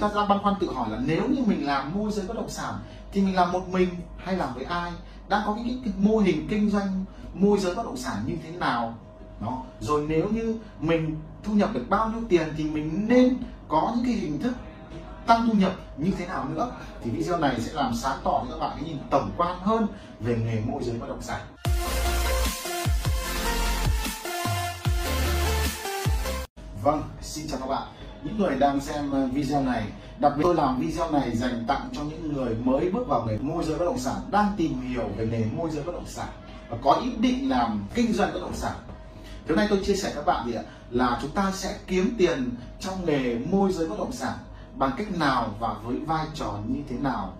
chúng ta đang băn khoăn tự hỏi là nếu như mình làm môi giới bất động sản thì mình làm một mình hay làm với ai? Đang có những cái, cái mô hình kinh doanh môi giới bất động sản như thế nào? Đó. Rồi nếu như mình thu nhập được bao nhiêu tiền thì mình nên có những cái hình thức tăng thu nhập như thế nào nữa? Thì video này sẽ làm sáng tỏ cho các bạn cái nhìn tổng quan hơn về nghề môi giới bất động sản. Vâng, xin chào các bạn những người đang xem ờ, video này, đặc biệt tôi làm video này dành tặng cho những người mới bước vào nghề môi giới bất động sản, đang tìm hiểu về nghề môi giới bất động sản và có ý định làm kinh doanh bất động sản. Hôm nay tôi chia sẻ các bạn thì là chúng ta sẽ kiếm tiền trong nghề môi giới bất động sản bằng cách nào và với vai trò như thế nào?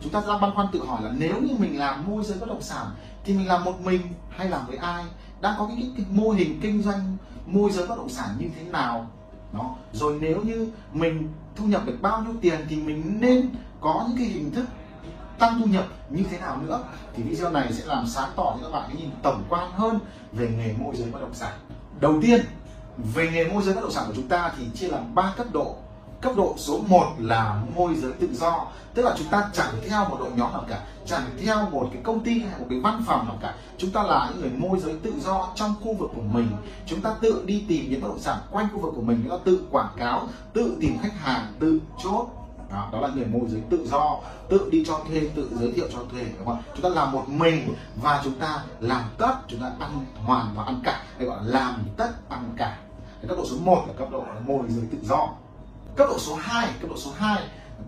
Chúng ta đang băn khoăn tự hỏi là nếu như mình làm môi giới bất động sản thì mình làm một mình hay làm với ai? Đang có những cái mô hình kinh doanh môi giới bất động sản như thế nào? Đó. Rồi nếu như mình thu nhập được bao nhiêu tiền thì mình nên có những cái hình thức tăng thu nhập như thế nào nữa. Thì video này sẽ làm sáng tỏ cho các bạn cái nhìn tổng quan hơn về nghề môi giới bất động sản. Đầu tiên, về nghề môi giới bất động sản của chúng ta thì chia làm ba cấp độ cấp độ số 1 là môi giới tự do. Tức là chúng ta chẳng theo một đội nhóm nào cả chẳng theo một cái công ty hay một cái văn phòng nào cả. Chúng ta là những người môi giới tự do trong khu vực của mình. Chúng ta tự đi tìm những bất động sản quanh khu vực của mình chúng ta tự quảng cáo tự tìm khách hàng tự chốt. Đó, đó là người môi giới tự do tự đi cho thuê tự giới thiệu cho thuê đúng không chúng ta làm một mình và chúng ta làm tất chúng ta ăn hoàn và ăn cả. Hay gọi là làm tất ăn cả. Cấp độ số 1 là cấp độ môi giới tự do cấp độ số 2 cấp độ số 2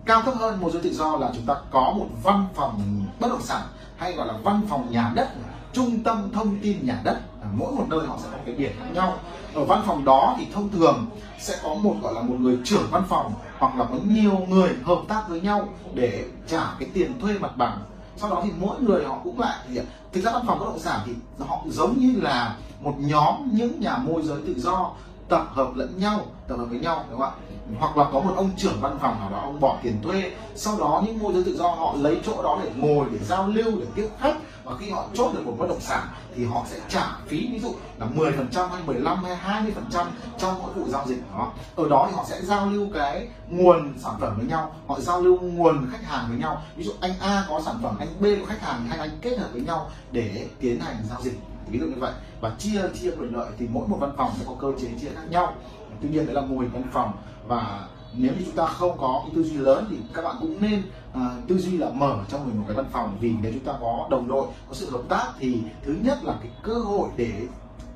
cao cấp hơn. Môi giới tự do là chúng ta có một văn phòng bất động sản hay gọi là văn phòng nhà đất, trung tâm thông tin nhà đất. À, mỗi một nơi họ sẽ có cái biển khác nhau. Ở văn phòng đó thì thông thường sẽ có một gọi là một người trưởng văn phòng hoặc là có nhiều người hợp tác với nhau để trả cái tiền thuê mặt bằng. Sau đó thì mỗi người họ cũng lại thì thực ra văn phòng bất động sản thì họ giống như là một nhóm những nhà môi giới tự do tập hợp lẫn nhau, tập hợp với nhau, đúng không ạ? Hoặc là có một ông trưởng văn phòng nào đó, ông bỏ tiền thuê, sau đó những môi giới tự do họ lấy chỗ đó để ngồi, để giao lưu, để tiếp khách, và khi họ chốt được một bất động sản thì họ sẽ trả phí, ví dụ là 10% hay 15 hay 20% trong mỗi vụ giao dịch đó ở đó thì họ sẽ giao lưu cái nguồn sản phẩm với nhau, họ giao lưu nguồn khách hàng với nhau. Ví dụ anh A có sản phẩm, anh B có khách hàng hai anh kết hợp với nhau để tiến hành giao dịch ví dụ như vậy. Và chia chia quyền lợi thì mỗi một văn phòng sẽ có cơ chế chia khác nhau. Tuy nhiên đấy là mô hình văn phòng. Và nếu như chúng ta không có cái tư duy lớn thì các bạn cũng nên uh, tư duy là mở trong mình một cái văn phòng. Vì nếu chúng ta có đồng đội có sự hợp tác thì thứ nhất là cái cơ hội để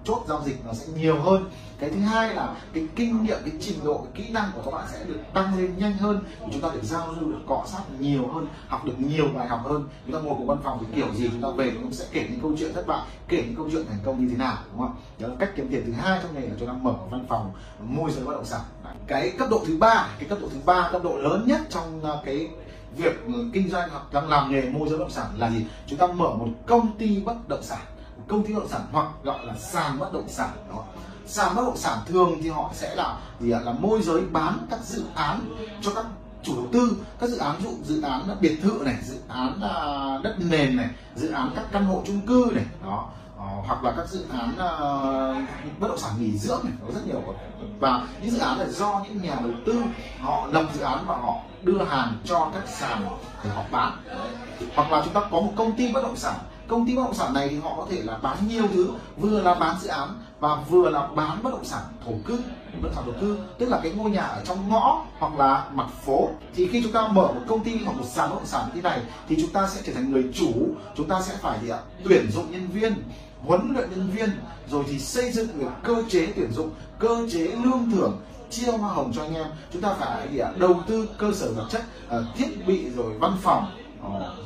chốt giao dịch nó sẽ nhiều hơn. Cái thứ hai là cái kinh nghiệm, cái trình độ, cái kỹ năng của các bạn sẽ được tăng lên nhanh hơn chúng ta được giao lưu, được cọ sát nhiều hơn, học được nhiều bài học hơn. Chúng ta ngồi cùng văn phòng thì kiểu gì chúng ta về chúng ta sẽ kể những câu chuyện thất bại, kể những câu chuyện thành công như thế nào, đúng không? Đó là cách kiếm tiền thứ hai trong nghề là chúng ta mở văn phòng, môi giới bất động sản. Cái cấp độ thứ ba, cái cấp độ thứ ba, cấp độ lớn nhất trong à, cái việc kinh doanh hoặc đang làm nghề môi giới bất động sản là gì? Chúng ta mở một công ty bất động sản công ty bất động sản hoặc gọi là sàn bất động sản đó. Sàn bất động sản thường thì họ sẽ là gì ạ? Là môi giới bán các dự án cho các chủ đầu tư. Các dự án dụ dự án biệt thự này dự án à, đất nền này dự án các căn hộ chung cư này đó. Ờ, hoặc là các dự án uh, bất động sản nghỉ dưỡng này có rất nhiều. Và những dự án là do những nhà đầu tư họ lập dự án và họ đưa hàng cho các sàn để họ bán. Hoặc là chúng ta có một công ty bất động sản công ty bất động sản này thì họ có thể là bán nhiều thứ, vừa là bán dự án và vừa là bán bất động sản thổ cư, bất động sản thổ cư. Tức là cái ngôi nhà ở trong ngõ hoặc là mặt phố. Thì khi chúng ta mở một công ty hoặc một sàn bất động sản như thế này thì chúng ta sẽ trở thành người chủ. Chúng ta sẽ phải gì ạ? Tuyển dụng nhân viên, huấn luyện nhân viên, rồi thì xây dựng được cơ chế tuyển dụng, cơ chế lương thưởng, chia hoa hồng cho anh em. Chúng ta phải gì ạ? Đầu tư cơ sở vật chất ờ, thiết bị rồi văn phòng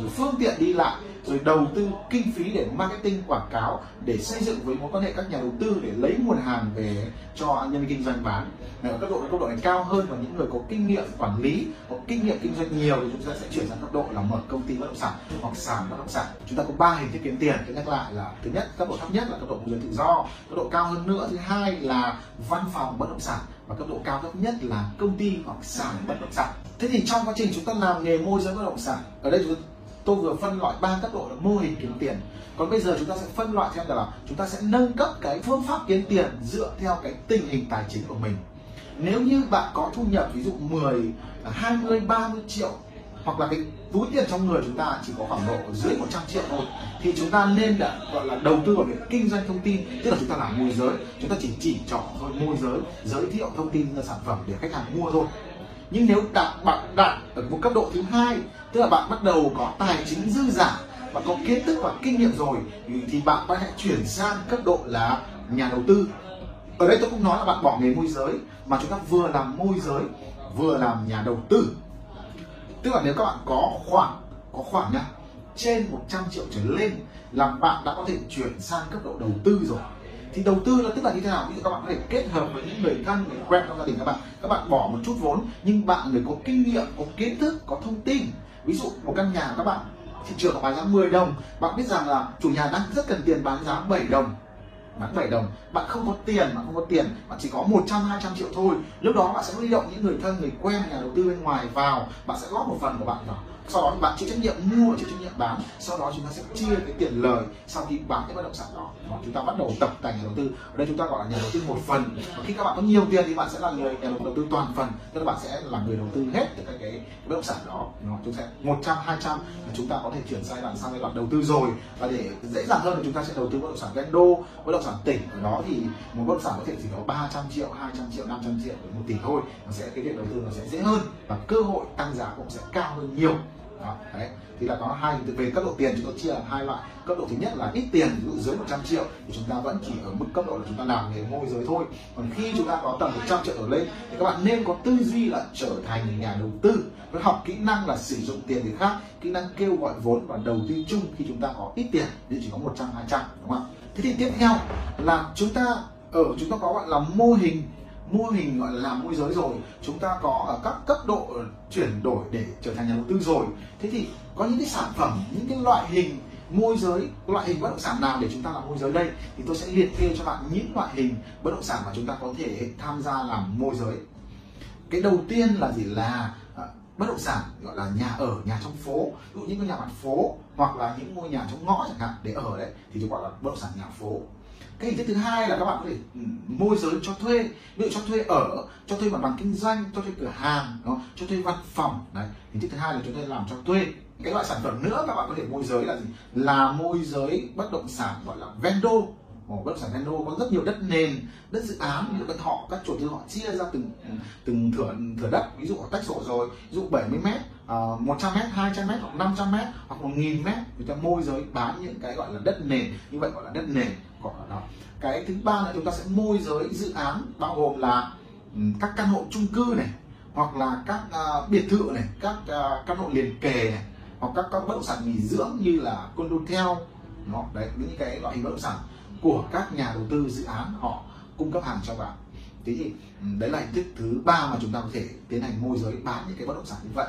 rồi phương tiện đi lại, rồi đầu tư kinh phí để marketing, quảng cáo, để xây dựng với mối quan hệ các nhà đầu tư để lấy nguồn hàng về cho nhân viên kinh doanh bán. Ở cấp độ cấp độ này cao hơn và những người có kinh nghiệm quản lý, có kinh nghiệm kinh doanh nhiều thì chúng ta sẽ chuyển sang cấp độ là mở công ty bất động sản hoặc sàn bất động sản. Chúng ta có ba hình thức kiếm tiền, tôi nhắc lại là thứ nhất, cấp độ thấp nhất là cấp độ môi giới tự do, cấp độ cao hơn nữa, thứ hai là văn phòng bất động sản và cấp độ cao cấp nhất là công ty hoặc sàn bất động sản. Thế thì trong quá trình chúng ta làm nghề môi giới bất động sản, ở đây chúng tôi vừa phân loại ba cấp độ là mô hình kiếm tiền. Còn bây giờ chúng ta sẽ phân loại theo là chúng ta sẽ nâng cấp cái phương pháp kiếm tiền dựa theo cái tình hình tài chính của mình. Nếu như bạn có thu nhập ví dụ 10 20 30 triệu hoặc là cái túi tiền trong người chúng ta chỉ có khoảng độ dưới 100 triệu thôi, thì chúng ta nên là, gọi là đầu tư vào việc kinh doanh thông tin, tức là chúng ta làm môi giới. Chúng ta chỉ chỉ chọn thôi môi giới giới thiệu thông tin ra sản phẩm để khách hàng mua thôi. Nhưng nếu đạt bạn đạt ở một cấp độ thứ hai, tức là bạn bắt đầu có tài chính dư giả bạn có kiến thức và kinh nghiệm rồi, thì bạn có thể chuyển sang cấp độ là nhà đầu tư. Ở đây tôi cũng nói là bạn bỏ nghề môi giới, mà chúng ta vừa làm môi giới, vừa làm nhà đầu tư tức là nếu các bạn có khoảng có khoảng nhá, trên 100 triệu trở lên là bạn đã có thể chuyển sang cấp độ đầu tư rồi. Thì đầu tư là tức là như thế nào? Ví dụ các bạn có thể kết hợp với những người thân, người quen trong gia đình các bạn. Các bạn bỏ một chút vốn, nhưng bạn người có kinh nghiệm, có kiến thức, có thông tin. Ví dụ một căn nhà các bạn, thị trường bán giá 10 đồng. Bạn biết rằng là chủ nhà đang rất cần tiền bán giá 7 đồng bán 7 đồng. Bạn không có tiền, bạn không có tiền, bạn chỉ có 100 200 triệu thôi. Lúc đó bạn sẽ huy động những người thân, người quen, nhà đầu tư bên ngoài vào. Bạn sẽ góp một phần của bạn vào sau đó bạn chịu trách nhiệm, mua chịu trách nhiệm bán. Sau đó chúng ta sẽ chia cái tiền lời sau khi bán cái bất động sản đó. Và chúng ta bắt đầu tập tài nhà đầu tư. Ở đây chúng ta gọi là nhà đầu tư một phần. Và khi các bạn có nhiều tiền thì bạn sẽ là người nhà đầu tư toàn phần. Tức là bạn sẽ là người đầu tư hết tất cả cái bất động sản đó. Chúng sẽ 100 200 là chúng ta có thể chuyển giai đoạn, sang giai đoạn đầu tư rồi. Và để dễ dàng hơn thì chúng ta sẽ đầu tư bất động sản ven đô bất động sản tỉnh. Ở đó thì một bất động sản có thể chỉ có 300 triệu 200 triệu 500 triệu, một tỷ thôi. Nó sẽ, cái việc đầu tư nó sẽ dễ hơn và cơ hội tăng giá cũng sẽ cao hơn nhiều đó, đấy. Thì là có hai về cấp độ tiền chúng tôi chia hai loại. Cấp độ thứ nhất là ít tiền ví dụ dưới 100 triệu thì chúng ta vẫn chỉ ở mức cấp độ là chúng ta làm nghề môi giới thôi. Còn khi chúng ta có tầm 100 triệu trở lên thì các bạn nên có tư duy là trở thành nhà đầu tư. Với học kỹ năng là sử dụng tiền người khác kỹ năng kêu gọi vốn và đầu tư chung khi chúng ta có ít tiền ví chỉ có 100 200 đúng không ạ? Thế thì tiếp theo là chúng ta ở chúng ta có gọi là mô hình mô hình gọi là làm môi giới rồi, chúng ta có ở các cấp độ chuyển đổi để trở thành nhà đầu tư rồi. Thế thì có những cái sản phẩm, những cái loại hình môi giới, loại hình bất động sản nào để chúng ta làm môi giới đây? Thì tôi sẽ liệt kê cho bạn những loại hình bất động sản mà chúng ta có thể tham gia làm môi giới. Cái đầu tiên là gì? Là ờ, bất động sản gọi là nhà ở, nhà trong phố. Ví dụ những cái nhà mặt phố hoặc là những ngôi nhà trong ngõ chẳng hạn, để ở đấy, thì chúng gọi là bất động sản nhà phố cái hình thức thứ hai là các bạn có thể ừ, môi giới cho thuê ví dụ cho thuê ở cho thuê mặt bằng kinh doanh cho thuê cửa hàng đó, cho thuê văn phòng đấy. Hình thức thứ hai là chúng ta làm cho thuê. Cái loại sản phẩm nữa các bạn có thể môi giới là gì? Là môi giới bất động sản gọi là vendo, Ồ, bất động sản vendo có rất nhiều đất nền đất dự án ví dụ các họ các chủ tư họ chia ra từng từng thửa thửa đất. Ví dụ họ tách sổ rồi ví dụ 70 mét ờ, uh, 100 mét 200 mét hoặc 500 mét hoặc 1000 mét. Người ta môi giới bán những cái gọi là đất nền. Như vậy gọi là đất nền cái thứ ba là chúng ta sẽ môi giới dự án bao gồm là ừ, các căn hộ chung cư này hoặc là các uh, biệt thự này các uh, căn hộ liền kề này hoặc các các bất động sản nghỉ dưỡng như là condotel nó đấy những cái loại hình bất động sản của các nhà đầu tư dự án họ cung cấp hàng cho bạn. Thế thì ừ, đấy là hình thức thứ ba mà chúng ta có thể tiến hành môi giới bán những cái bất động sản như vậy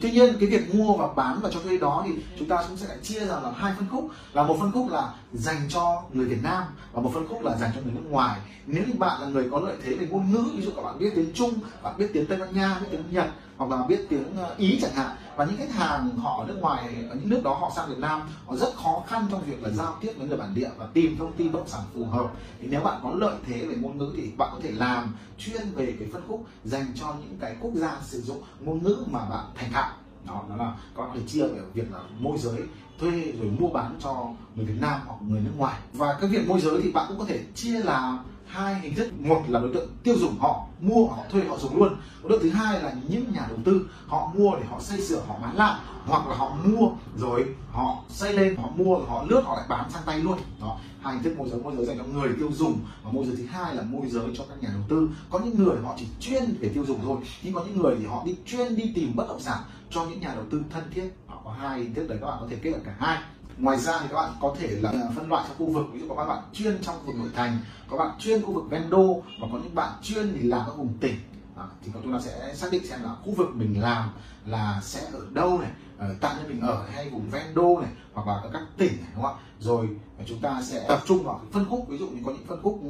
tuy nhiên, cái việc mua và bán và cho thuê đó thì chúng ta cũng sẽ lại chia ra làm hai phân khúc. Là một phân khúc là dành cho người Việt Nam và một phân khúc là dành cho người nước ngoài. Nếu như bạn là người có lợi thế về ngôn ngữ, ví dụ các bạn biết tiếng Trung, bạn biết tiếng Tây Ban Nha, biết tiếng Nhật hoặc là biết tiếng ờ, Ý chẳng hạn. Và những khách hàng họ ở nước ngoài ở những nước đó họ sang Việt Nam họ rất khó khăn trong việc là giao tiếp với người bản địa và tìm thông tin bất động sản phù hợp. Thì nếu bạn có lợi thế về ngôn ngữ thì bạn có thể làm chuyên về cái phân khúc dành cho những cái quốc gia sử dụng ngôn ngữ mà bạn thành thạo. Đó, đó là có thể chia về việc là môi giới thuê rồi mua bán cho người Việt Nam hoặc người nước ngoài. Và cái việc môi giới thì bạn cũng có thể chia là hai hình thức. Một là đối tượng tiêu dùng họ mua, họ thuê, họ dùng luôn. Đối tượng thứ hai là những nhà đầu tư, họ mua để họ xây sửa, họ bán lại, hoặc là họ mua rồi họ xây lên, họ mua rồi họ lướt, họ lại bán sang tay luôn. Đó, hai hình thức môi giới môi giới dành cho người tiêu dùng. Và môi giới thứ hai là môi giới cho các nhà đầu tư. Có những người họ chỉ chuyên để tiêu dùng thôi, nhưng có những người thì họ đi chuyên đi tìm bất động sản cho những nhà đầu tư thân thiết có hai hình thức đấy các bạn có thể kết hợp cả hai. Ngoài ra thì các bạn có thể là phân loại theo khu vực. Ví dụ có các bạn chuyên trong khu vực nội thành có bạn chuyên khu vực ven đô và có những bạn chuyên thì làm ở vùng tỉnh. À, thì chúng ta sẽ xác định xem là khu vực mình làm là sẽ ở đâu này ở tại nơi mình ở hay vùng ven đô này hoặc là ở các tỉnh này đúng không ạ? Rồi ờ, chúng ta sẽ tập trung vào phân khúc. Ví dụ như có những phân khúc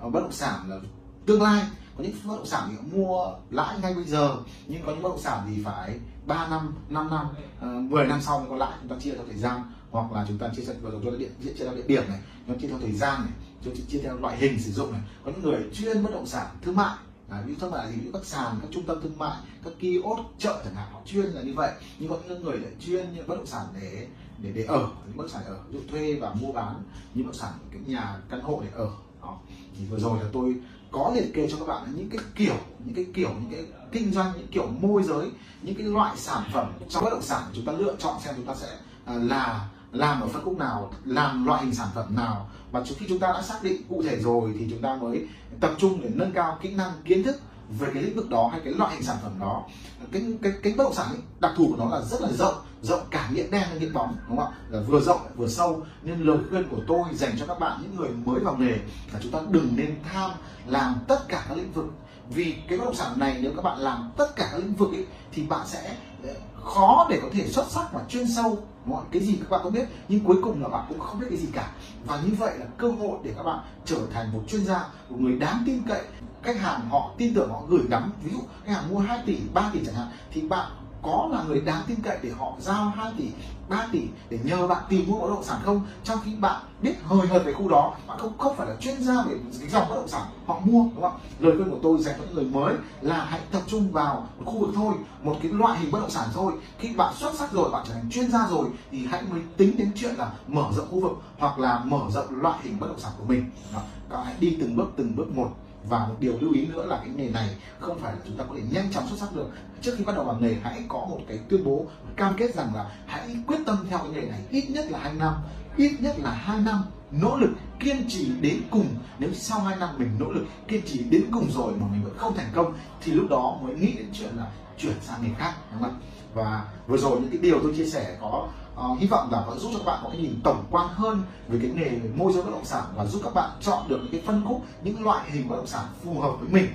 ờ, bất động sản là tương lai có những bất động sản thì mua lãi ngay bây giờ nhưng có những bất động sản thì phải 3 năm 5 năm uh, 10 ờ, năm sau mới có lãi chúng ta chia theo thời gian. Hoặc là chúng ta chia sẻ vào tôi đã điện chia theo địa điểm này nó chia theo thời gian này chúng chia theo loại hình sử dụng này. Có những người chuyên bất động sản thương mại à, ví dụ các bạn thì các sàn các trung tâm thương mại các kiosk chợ chẳng hạn họ chuyên là như vậy. Nhưng có những người lại chuyên như bất động sản để để để ở những bất động sản ở ví dụ thuê và mua bán những bất động sản cái nhà căn hộ để ở đó. thì vừa rồi là tôi có liệt kê cho các bạn những cái kiểu những cái kiểu những cái kinh doanh những kiểu môi giới những cái loại sản phẩm trong bất động sản chúng ta lựa chọn xem chúng ta sẽ à, là làm ở phân khúc nào làm loại hình sản phẩm nào. Và khi chúng ta đã xác định cụ thể rồi thì chúng ta mới tập trung để nâng cao kỹ năng kiến thức về cái lĩnh vực đó hay cái loại hình sản phẩm đó. Cái cái cái bất động sản ấy, đặc thù của nó là rất là rộng rộng cả nghĩa đen lẫn nghĩa bóng đúng không ạ? Là vừa rộng vừa sâu. Nên lời khuyên của tôi dành cho các bạn những người mới vào nghề là chúng ta đừng nên tham làm tất cả các lĩnh vực. Vì cái bất động sản này nếu các bạn làm tất cả các lĩnh vực ấy, thì bạn sẽ ờ, khó để có thể xuất sắc và chuyên sâu mọi cái gì các bạn cũng biết nhưng cuối cùng là bạn cũng không biết cái gì cả. Và như vậy là cơ hội để các bạn trở thành một chuyên gia một người đáng tin cậy. Khách hàng họ tin tưởng họ gửi gắm ví dụ khách hàng mua 2 tỷ 3 tỷ chẳng hạn thì bạn có là người đáng tin cậy để họ giao 2 tỷ 3 tỷ để nhờ bạn tìm mua bất động sản không? Trong khi bạn biết hời hợt về khu đó, bạn không không phải là chuyên gia về cái dòng bất động sản, họ mua, đúng không? Lời khuyên của tôi dành cho những người mới là hãy tập trung vào một khu vực thôi, một cái loại hình bất động sản thôi. Khi bạn xuất sắc rồi, bạn trở thành chuyên gia rồi, thì hãy mới tính đến chuyện là mở rộng khu vực hoặc là mở rộng loại hình bất động sản của mình. Đó. các bạn hãy đi từng bước từng bước một và một điều lưu ý nữa là cái nghề này không phải là chúng ta có thể nhanh chóng xuất sắc được. Trước khi bắt đầu vào nghề, hãy có một cái tuyên bố cam kết rằng là hãy quyết tâm theo cái nghề này ít nhất là hai năm, ít nhất là hai năm nỗ lực, kiên trì đến cùng. Nếu sau 2 năm mình nỗ lực, kiên trì đến cùng rồi mà mình vẫn không thành công, thì lúc đó mới nghĩ đến chuyện là chuyển sang nghề khác, đúng không ạ? Và vừa rồi những cái điều tôi chia sẻ có uh, hy vọng là có giúp cho các bạn có cái nhìn tổng quan hơn về cái nghề môi giới bất động sản và giúp các bạn chọn được những cái phân khúc những loại hình bất động sản phù hợp với mình.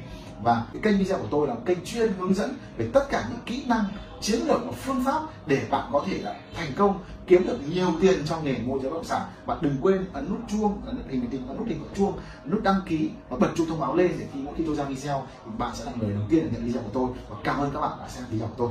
Và cái kênh video của tôi là kênh chuyên hướng dẫn về tất cả những kỹ năng chiến lược và phương pháp để bạn có thể là thành công kiếm được nhiều tiền trong nghề môi giới bất động sản. Bạn đừng quên ấn nút chuông ấn nút hình tình ấn nút hình của chuông nút đăng ký và bật chuông thông báo lên để khi mỗi khi tôi ra video thì bạn sẽ là người đầu tiên nhận video của tôi. Và cảm ơn các bạn đã xem video của tôi.